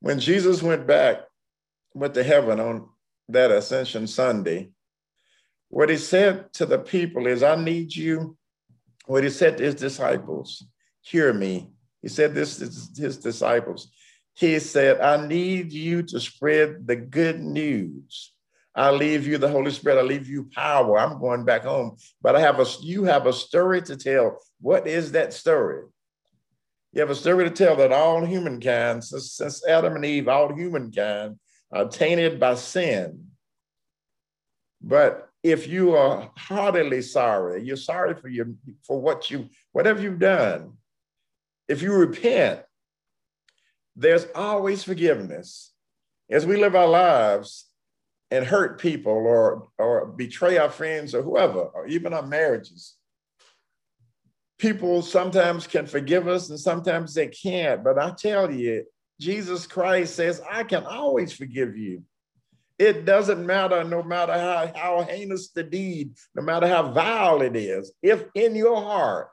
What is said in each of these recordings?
When Jesus went back, went to heaven on that Ascension Sunday, what he said to the people is, I need you. What he said to his disciples, hear me. He said this to his disciples. He said, I need you to spread the good news. I leave you the Holy Spirit. I leave you power. I'm going back home, but I have a you have a story to tell. What is that story? You have a story to tell that all humankind, since, since Adam and Eve, all humankind are tainted by sin. But if you are heartily sorry, you're sorry for your for what you whatever you've done. If you repent, there's always forgiveness. As we live our lives and hurt people or or betray our friends or whoever, or even our marriages, people sometimes can forgive us and sometimes they can't. But I tell you, Jesus Christ says, I can always forgive you. It doesn't matter, no matter how, how heinous the deed, no matter how vile it is, if in your heart,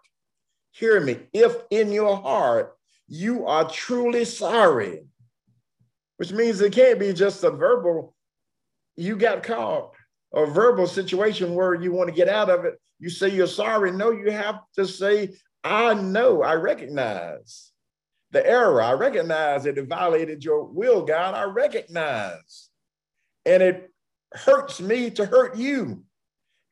hear me, if in your heart you are truly sorry, which means it can't be just a verbal, you got caught, a verbal situation where you want to get out of it. You say you're sorry. No, you have to say, I know, I recognize the error. I recognize that it violated your will, God. I recognize and it hurts me to hurt you.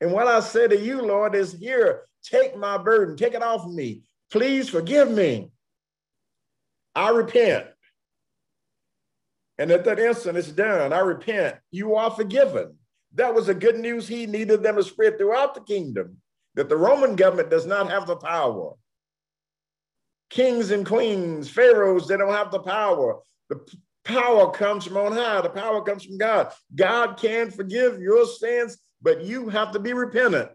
And what I say to you, Lord, is here, take my burden, take it off of me. Please forgive me. I repent. And at that instant, it's done. I repent. You are forgiven. That was the good news he needed them to spread throughout the kingdom that the Roman government does not have the power. Kings and queens, pharaohs, they don't have the power. The Power comes from on high. The power comes from God. God can forgive your sins, but you have to be repentant.